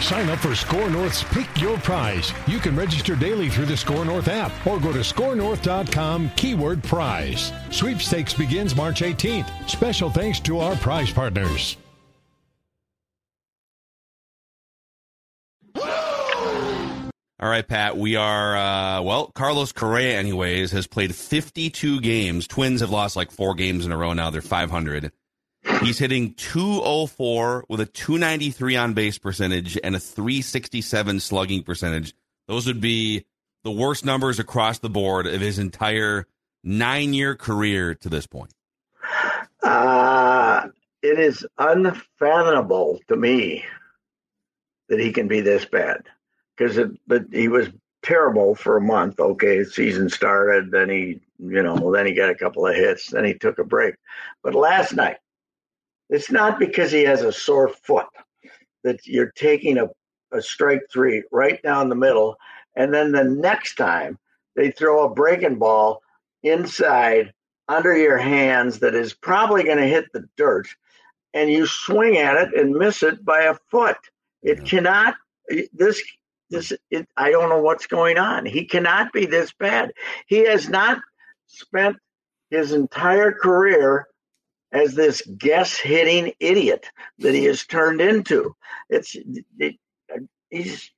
Sign up for SKOR North's Pick Your Prize. You can register daily through the Score North app or go to skornorth.com keyword prize. Sweepstakes begins March 18th. Special thanks to our prize partners. All right, Pat. We are uh, well. Carlos Correa, anyways, has played 52 games. Twins have lost like four games in a row now. They're 500. He's hitting 204 with a 293 on base percentage and a 367 slugging percentage. Those would be the worst numbers across the board of his entire nine year career to this point. Uh, it is unfathomable to me that he can be this bad because it, but he was terrible for a month. Okay, season started, then he, you know, then he got a couple of hits, then he took a break. But last night, it's not because he has a sore foot that you're taking a, a strike three right down the middle, and then the next time they throw a breaking ball inside under your hands that is probably going to hit the dirt, and you swing at it and miss it by a foot. It cannot. This this it, I don't know what's going on. He cannot be this bad. He has not spent his entire career as this guess hitting idiot that he has turned into. It's it, he's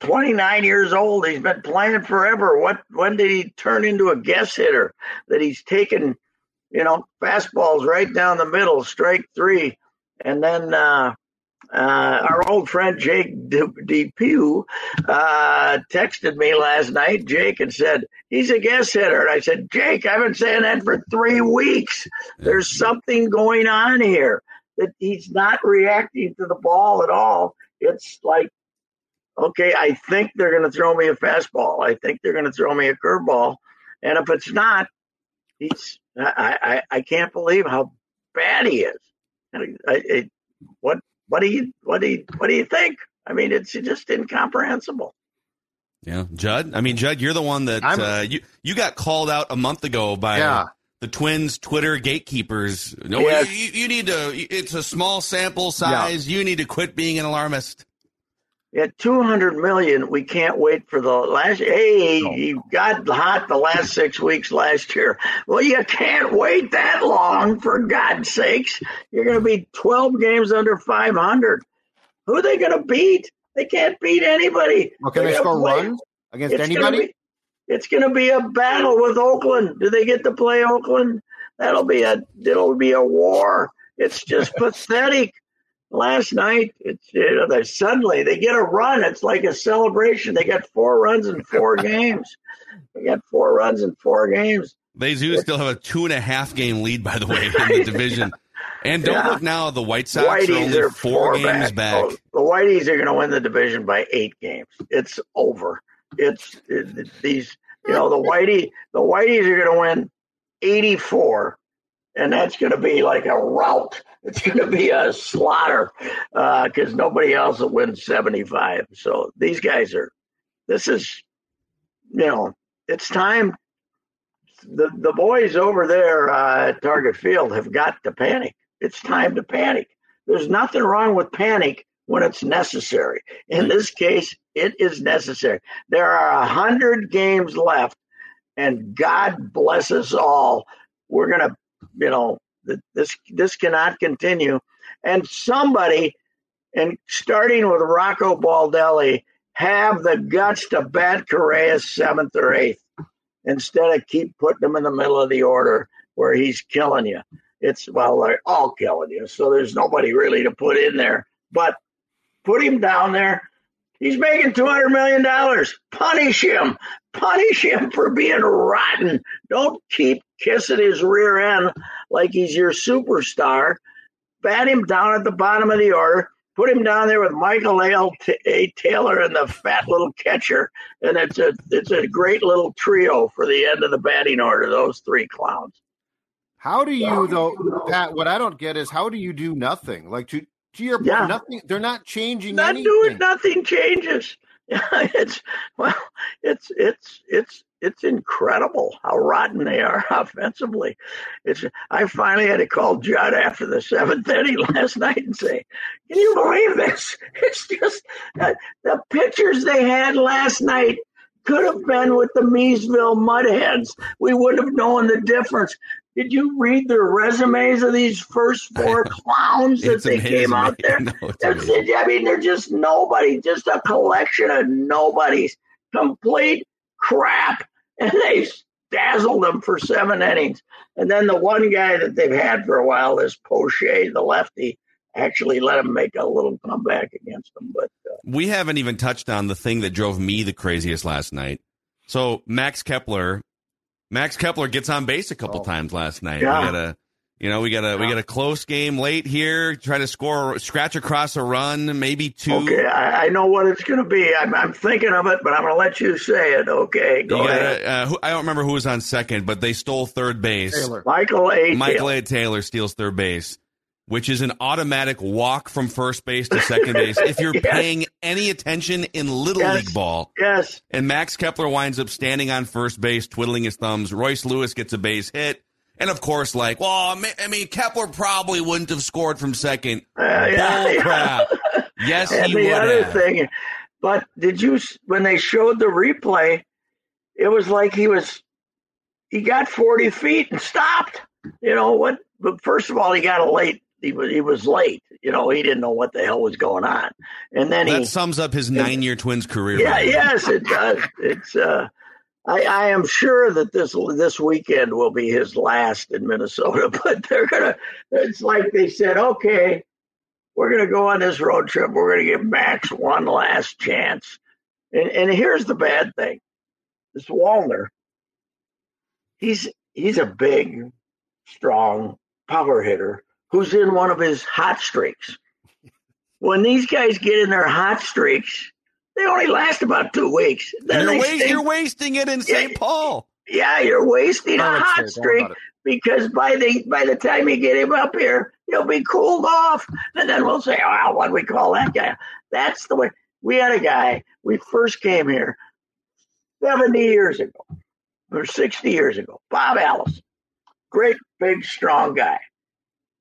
29 years old. He's been playing forever. What when did he turn into a guess hitter that he's taken, you know, fastballs right down the middle, strike 3 and then uh uh, our old friend Jake DePew uh, texted me last night, Jake, and said, he's a guest hitter. And I said, Jake, I've been saying that for three weeks. There's something going on here that he's not reacting to the ball at all. It's like, okay, I think they're going to throw me a fastball. I think they're going to throw me a curveball. And if it's not, he's, I, I, I can't believe how bad he is. And I, I, what what do you what do you what do you think? I mean, it's just incomprehensible. Yeah, Judd. I mean, Judd, you're the one that uh, you you got called out a month ago by Yeah. the Twins Twitter gatekeepers. No, Yes. you, you need to. It's a small sample size. You need to quit being an alarmist. At 200 million, we can't wait for the last. Hey, you got hot the last six weeks last year. Well, you can't wait that long, for God's sakes. You're going to be 12 games under 500. Who are they going to beat? They can't beat anybody. Well, can They're they score play- runs against It's gonna anybody? be- It's going to be a battle with Oakland. Do they get to play Oakland? That'll be a it'll be a war. It's just pathetic. Last night, it's you know, they suddenly they get a run. It's like a celebration. They got four runs in four games. They got four runs in four games. They do still have a two and a half game lead, by the way, in the division. And don't Yeah. look now, the White Sox are only are four, four games back. Oh, the Whiteys are going to win the division by eight games. It's over. It's it, these, you know, the Whitey, the Whiteys are going to win eighty-four, and that's going to be like a rout. It's going to be a slaughter because nobody else will win seventy-five. So these guys are. This is, you know, it's time. The the boys over there uh, at Target Field have got to panic. It's time to panic. There's nothing wrong with panic when it's necessary. In this case, it is necessary. There are a hundred games left, and God bless us all. We're gonna, you know, this this cannot continue. And somebody, and starting with Rocco Baldelli, have the guts to bat Correa seventh or eighth instead of keep putting him in the middle of the order where he's killing you. It's well, they're all killing you, so there's nobody really to put in there. But put him down there, He's making two hundred million dollars. Punish him. Punish him for being rotten. Don't keep kissing his rear end like he's your superstar. Bat him down at the bottom of the order. Put him down there with Michael A. a. Taylor and the fat little catcher, and it's a it's a great little trio for the end of the batting order. Those three clowns. How do you though, Pat? What I don't get is how do you do nothing? Like to to your point, yeah. nothing. They're not changing. Not anything. doing nothing changes. it's well, it's it's it's it's incredible how rotten they are offensively. It's I finally had to call Judd after the seventh inning last night and say, "Can you believe this? It's just uh, the pictures they had last night could have been with the Miesville Mudheads. We would have known the difference. Did you read the resumes of these first four clowns that they came out there? No, I mean, they're just nobody, just a collection of nobodies. Complete crap. And they dazzled them for seven innings. And then the one guy that they've had for a while, this Poche, the lefty, actually let him make a little comeback against them. But uh, we haven't even touched on the thing that drove me the craziest last night. So Max Kepler Max Kepler gets on base a couple oh. times last night. Yeah. We got a, you know, we got a yeah. we got a close game late here. Try to score, scratch across a run, maybe two. Okay, I, I know what it's going to be. I'm, I'm, thinking of it, but I'm going to let you say it. Okay, go gotta, ahead. Uh, who, I don't remember who was on second, but they stole third base. Taylor. Michael A. Michael A. Taylor steals third base which is an automatic walk from first base to second base if you're yes. paying any attention in little yes. league ball. Yes. And Max Kepler winds up standing on first base, twiddling his thumbs. Royce Lewis gets a base hit. And of course, like, well, I mean, Kepler probably wouldn't have scored from second. Uh, yeah, Bull crap. yes, and he the would other have. thing, but did you when they showed the replay? It was like he was he got forty feet and stopped. You know what? But first of all, he got a late he was he was late. You know, he didn't know what the hell was going on. And then that he, sums up his nine year Twins career. Yeah, right yes, it does. It's uh, I, I am sure that this this weekend will be his last in Minnesota. But they're gonna. It's like they said, okay, we're gonna go on this road trip. We're gonna give Max one last chance. And and here's the bad thing: this Wallner, He's he's a big, strong power hitter who's in one of his hot streaks. When these guys get in their hot streaks, they only last about two weeks. Then you're, wa- you're, wasting it in St. Yeah, Paul. Yeah, you're wasting a hot streak because by the by the time you get him up here, he'll be cooled off, and then we'll say, "Oh, what do we call that guy?" That's the way we had a guy. We first came here seventy years ago or sixty years ago. Bob Allison, great big strong guy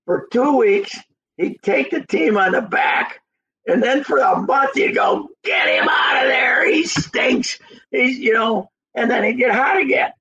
for two weeks. He'd take the team on the back, and then for a month you go, get him out of there. He stinks. He's you know, and then he'd get hot again.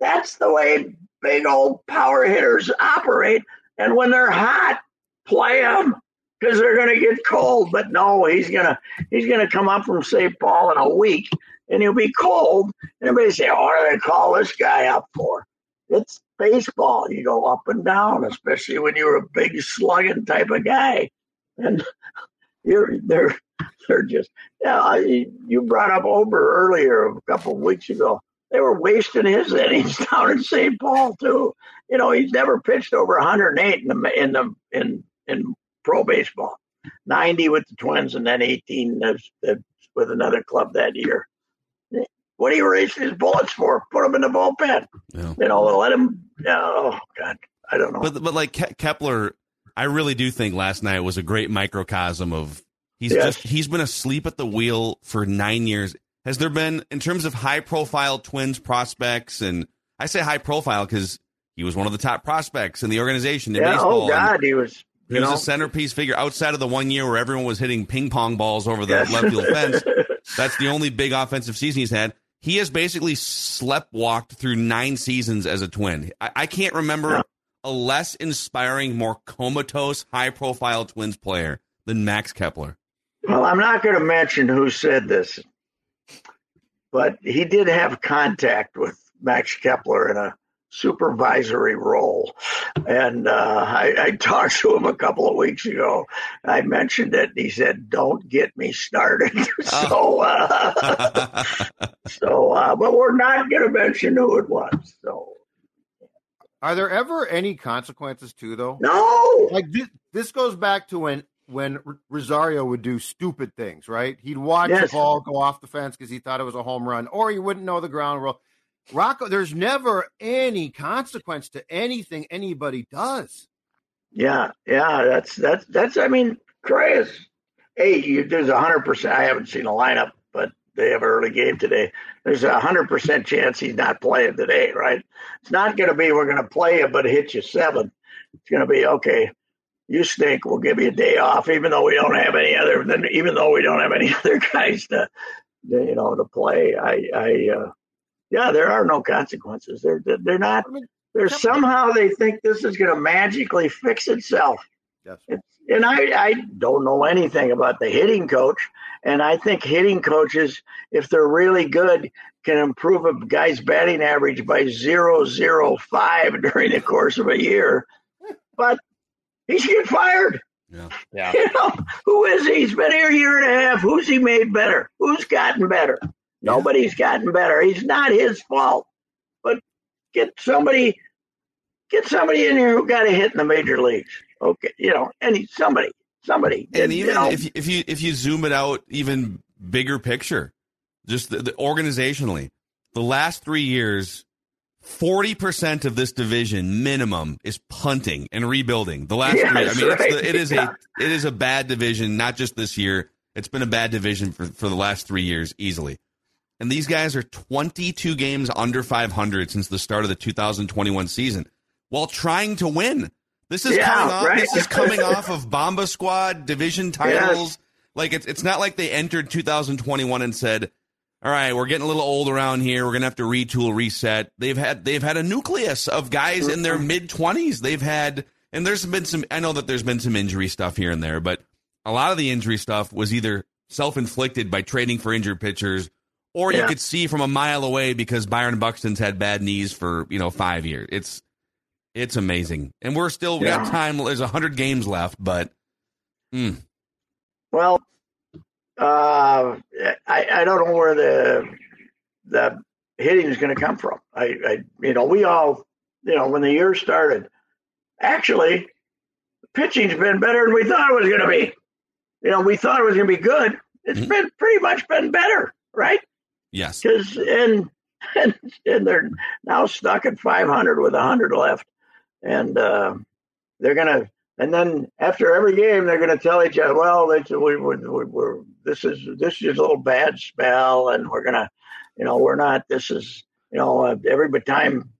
That's the way big old power hitters operate. And when they're hot, play them because they're going to get cold. But no, he's gonna he's gonna come up from St. Paul in a week, and he'll be cold. And everybody say, "Oh, what do they call this guy up for?" It's baseball. You go up and down, especially when you're a big slugging type of guy. And you're they're they're just yeah. You brought up Ober earlier a couple of weeks ago. They were wasting his innings down in St. Paul too. You know, he's never pitched over 108 in the in the in in pro baseball. 90 with the Twins and then 18 with another club that year. What are you racing his bullets for? Put him in the bullpen. Yeah. You know, let him. Oh God, I don't know. But but like Ke- Kepler, I really do think last night was a great microcosm of he's yes. just he's been asleep at the wheel for nine years. Has there been in terms of high profile Twins prospects and I say high profile because he was one of the top prospects in the organization in yeah, oh baseball. Oh God, he was. He was know? a centerpiece figure outside of the one year where everyone was hitting ping pong balls over the yes. left field fence. That's the only big offensive season he's had he has basically slept walked through nine seasons as a twin. I, I can't remember a less inspiring, more comatose, high profile twins player than Max Kepler. Well, I'm not going to mention who said this, but he did have contact with Max Kepler in a supervisory role. and uh, I, I, talked to him a couple of weeks ago. I mentioned it, and he said, "Don't get me started." so, uh, so, uh, but we're not going to mention who it was. So, are there ever any consequences to though? No. Like this, this goes back to when when Rosario would do stupid things, right? He'd watch yes. the ball go off the fence because he thought it was a home run, or he wouldn't know the ground rule. Rocco, there's never any consequence to anything anybody does. Yeah, yeah, that's that's that's. I mean, Correa's. Hey, you, there's a hundred percent. I haven't seen a lineup, but they have an early game today. There's a hundred percent chance he's not playing today, right? It's not going to be we're going to play him, but hit you seven. It's going to be okay. You stink. We'll give you a day off, even though we don't have any other. Even though we don't have any other guys to, you know, to play. I, I, uh, yeah, there are no consequences. They're they're not. They're somehow they think this is going to magically fix itself. Yes. It's, and I I don't know anything about the hitting coach, and I think hitting coaches, if they're really good, can improve a guy's batting average by zero zero five during the course of a year. But he should get fired. Yeah. yeah. You know, who is he? He's been here a year and a half. Who's he made better? Who's gotten better? Nobody's gotten better. He's not his fault. But get somebody, get somebody in here who got a hit in the major leagues. Okay, you know, any somebody, somebody. And even you know, if if you if you zoom it out even bigger picture, just the, the organizationally, the last three years, forty percent of this division minimum is punting and rebuilding. The last three, I mean, right. it's the, it is yeah. a it is a bad division, not just this year. It's been a bad division for, for the last three years, easily. And these guys are 22 games under 500 since the start of the 2021 season while trying to win. This is yeah, coming off right. this is coming off of Bomba Squad division titles. Yes. Like it's it's not like they entered 2021 and said, "All right, we're getting a little old around here. We're going to have to retool, reset." They've had they've had a nucleus of guys in their mm-hmm. mid 20s. They've had and there's been some I know that there's been some injury stuff here and there, but a lot of the injury stuff was either self-inflicted by trading for injured pitchers or you could see from a mile away because Byron Buxton's had bad knees for you know five years. It's it's amazing, and we're still we yeah. got time. There's hundred games left, but mm. well, uh, I I don't know where the the hitting is going to come from. I, I you know we all you know when the year started, actually, pitching's been better than we thought it was going to be. You know, we thought it was going to be good. It's mm-hmm. been pretty much been better, right? Yes. Because and, and and they're now stuck at 500 with 100 left, and uh, they're gonna. And then after every game, they're going to tell each other, "Well, they, we, we, we, we're this is this is a little bad spell, and we're gonna, you know, we're not. This is, you know, uh, every time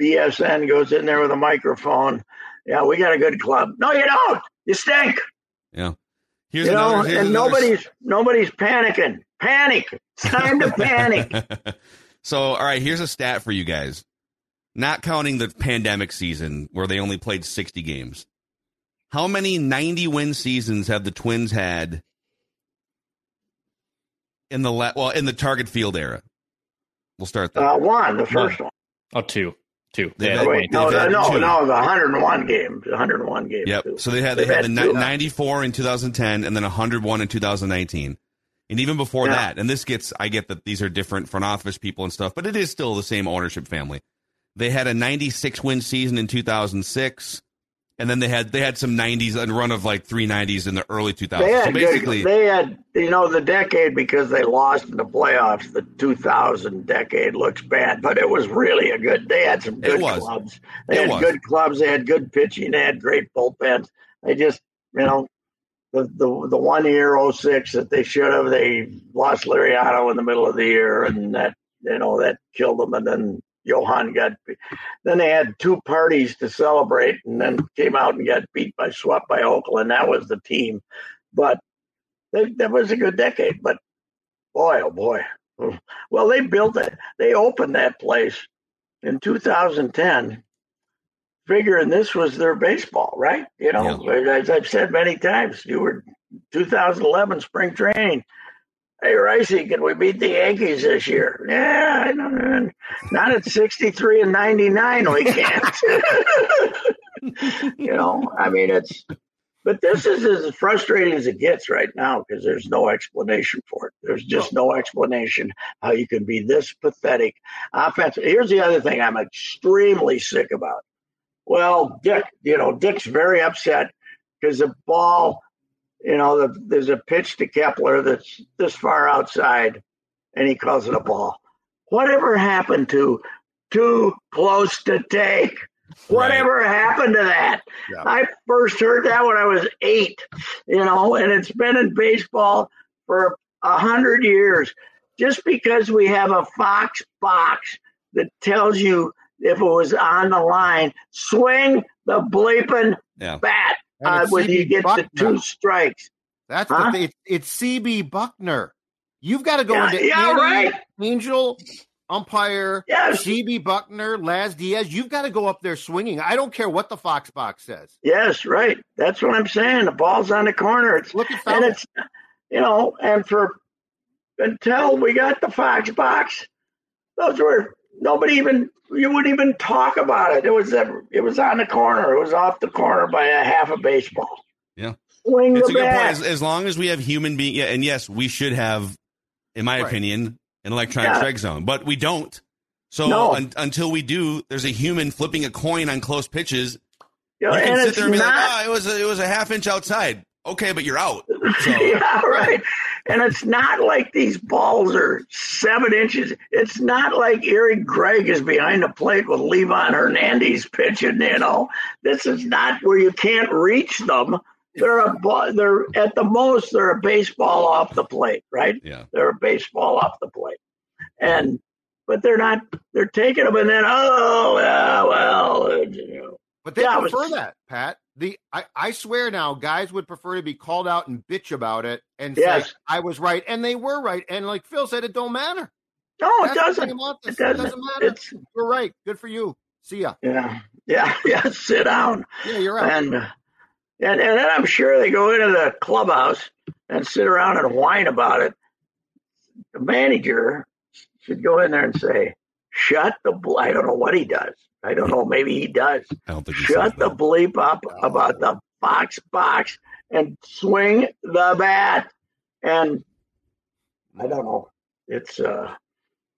BSN goes in there with a microphone, yeah, we got a good club. No, you don't. You stink. Yeah. Here's you know, another, and another... nobody's nobody's panicking. Panic. It's time to panic. so, all right, here's a stat for you guys. Not counting the pandemic season where they only played 60 games. How many 90 win seasons have the Twins had in the la- well in the target field era? We'll start there. Uh, one, the first one. Oh, two. Two. They had, wait, no, no, no, no, the 101 games. 101 games. Yep. Too. So they had they, had, had the 94 in 2010 and then 101 in 2019. And even before yeah. that, and this gets, I get that these are different front office people and stuff, but it is still the same ownership family. They had a 96 win season in 2006, and then they had they had some 90s and run of like 390s in the early 2000s. They had so basically, they had you know the decade because they lost in the playoffs. The 2000 decade looks bad, but it was really a good. They had some good clubs. They it had was. good clubs. They had good pitching. They had great bullpens. They just you know the the the one year 06 that they should have they lost Liriano in the middle of the year and that you know that killed them and then Johan got then they had two parties to celebrate and then came out and got beat by swept by Oakland that was the team but they, that was a good decade but boy oh boy well they built it they opened that place in 2010 figuring this was their baseball, right? You know, yeah. as I've said many times, you were 2011 spring training. Hey, Ricey, can we beat the Yankees this year? Yeah, not at 63 and 99, we can't. you know, I mean, it's, but this is as frustrating as it gets right now because there's no explanation for it. There's just no explanation how you can be this pathetic offensive. Here's the other thing I'm extremely sick about. Well, Dick, you know, Dick's very upset because the ball you know, the, there's a pitch to Kepler that's this far outside, and he calls it a ball. Whatever happened to too close to take? Whatever right. happened to that? Yeah. I first heard that when I was eight, you know, and it's been in baseball for a hundred years. Just because we have a Fox box that tells you if it was on the line, swing the bleeping yeah. bat uh, when you get Bucknor. the two strikes. That's huh? the thing. It's, it's CB Bucknor. You've got to go yeah, into yeah, Andy, right. Angel, umpire, yes. CB Bucknor, Laz Diaz. You've got to go up there swinging. I don't care what the Fox box says. Yes, right. That's what I'm saying. The ball's on the corner. It's Look at and it's you know, and for until we got the Fox box, those were nobody even you wouldn't even talk about it. It was it was on the corner. It was off the corner by a half a baseball. Yeah. Swing it's a good point. As, as, long as we have human being, yeah, and yes, we should have, in my right. opinion, an electronic yeah. strike zone, but we don't. So no. un, until we do, there's a human flipping a coin on close pitches. You, know, you can sit there and be not, like, "Oh, it was a, it was a half inch outside." Okay, but you're out. So. yeah, right. And it's not like these balls are seven inches. It's not like Eric Gregg is behind the plate with Livan Hernandez pitching. You know, this is not where you can't reach them. They're a they're at the most they're a baseball off the plate, right? Yeah, they're a baseball off the plate, and but they're not. They're taking them and then oh yeah, well, you know. But they yeah, prefer was, that, Pat. The I, I swear now, guys would prefer to be called out and bitch about it and yes. say I was right, and they were right. And like Phil said, it don't matter. No, it doesn't. It doesn't. it doesn't matter. It's, you're right. Good for you. See ya. Yeah, yeah, yeah. Sit down. Yeah, you're right. And uh, and, and then I'm sure they go into the clubhouse and sit around and whine about it. The manager should go in there and say, shut the, bl-. I don't know what he does. I don't know. Maybe he does. I don't think Shut the bleep up about the box box and swing the bat. And I don't know. It's, uh,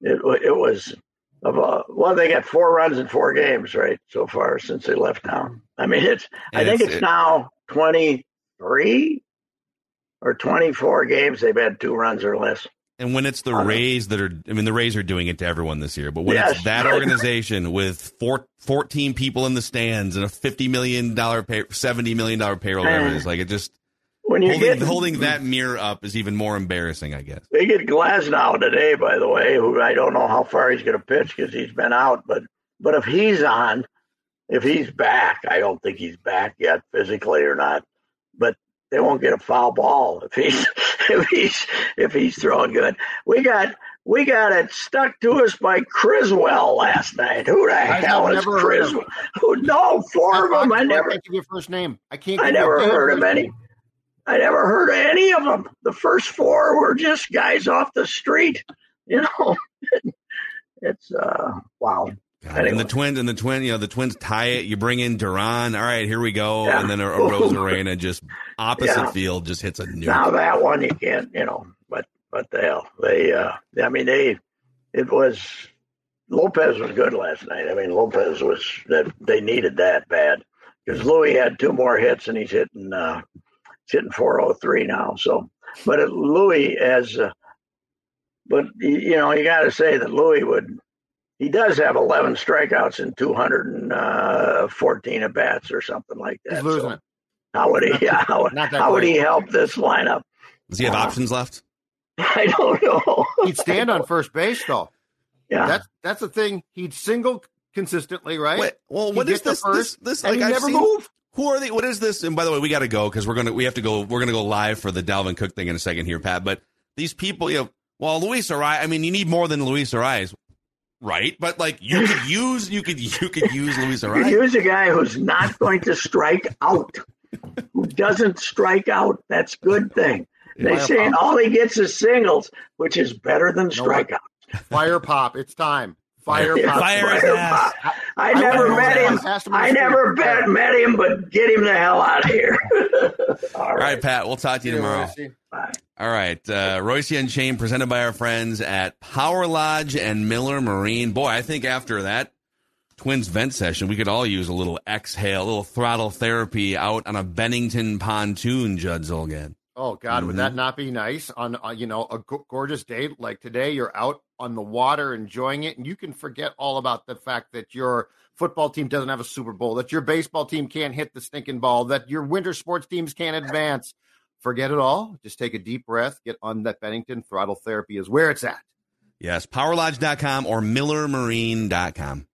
it, it was of a well, they got four runs in four games, right, so far since they left town. I mean, it's and I think it's, it's it, now twenty three or twenty four games they've had two runs or less. And when it's the Rays that are, I mean, the Rays are doing it to everyone this year, but when yes. it's that organization with four, 14 people in the stands and a $50 million, pay, $70 million payroll, whatever it is, like it just, when you holding, holding that mirror up is even more embarrassing, I guess. They get Glasnow today, by the way, who I don't know how far he's going to pitch because he's been out. But but if he's on, if he's back, I don't think he's back yet physically or not. But they won't get a foul ball if he's if he's if he's throwing good. We got we got it stuck to us by Criswell last night. Who the I hell is Criswell? Who? No, four of them. I never. Give your first name. I can't. I never heard of any. I never heard of any of them. The first four were just guys off the street. You know, it's uh, wow. Anyway. And the twins and the twin, you know, the twins tie it. You bring in Duran. All right, here we go. Yeah. And then a, a Arozarena just opposite yeah. field just hits a nuke. Now that one you can't, you know, but but the hell they. uh I mean they. It was Lopez was good last night. I mean Lopez was that they needed that bad because Louis had two more hits and he's hitting. uh hitting 403 now. So, but it, Louis as, uh, but you know, you got to say that Louis would. He does have 11 strikeouts and 214 at bats or something like that. He's losing so it. How would he? Yeah, how, how would he help this lineup? Does he have uh, options left? I don't know. He'd stand on first base though. Yeah, that's that's the thing. He'd single consistently, right? Wait, well, what is this? First, this, this like, and I've never seen, moved. Who are they? What is this? And by the way, we got to go because we're gonna we have to go. We're gonna go live for the Dalvin Cook thing in a second here, Pat. But these people, you know, well, Luis Arraez. I mean, you need more than Luis Arraez, right? But like, you could use you could you could use Luis Arraez. Use a guy who's not going to strike out, who doesn't strike out. That's good thing. They Fire say pop. all he gets is singles, which is better than strikeouts. Fire pop. It's time. Fire Yeah, pop. Fire fire pop. I, I never wouldn't met him. that. Asked him on I never street. met, met him, but get him the hell out of here. all All right, right. Pat. We'll talk to you tomorrow. Bye. All right, uh, Reusse Unchained presented by our friends at Power Lodge and Miller Marine. Boy, I think after that Twins vent session, we could all use a little exhale, a little throttle therapy out on a Bennington pontoon, Judd Zulgad. Oh God, would Mhm. that not be nice on uh, you know a gorgeous day like today? You're out on the water enjoying it, and you can forget all about the fact that your football team doesn't have a Super Bowl, that your baseball team can't hit the stinking ball, that your winter sports teams can't advance. Forget it all. Just take a deep breath. Get on that Bennington throttle therapy is where it's at. Yes, powerlodge.com or millermarine.com.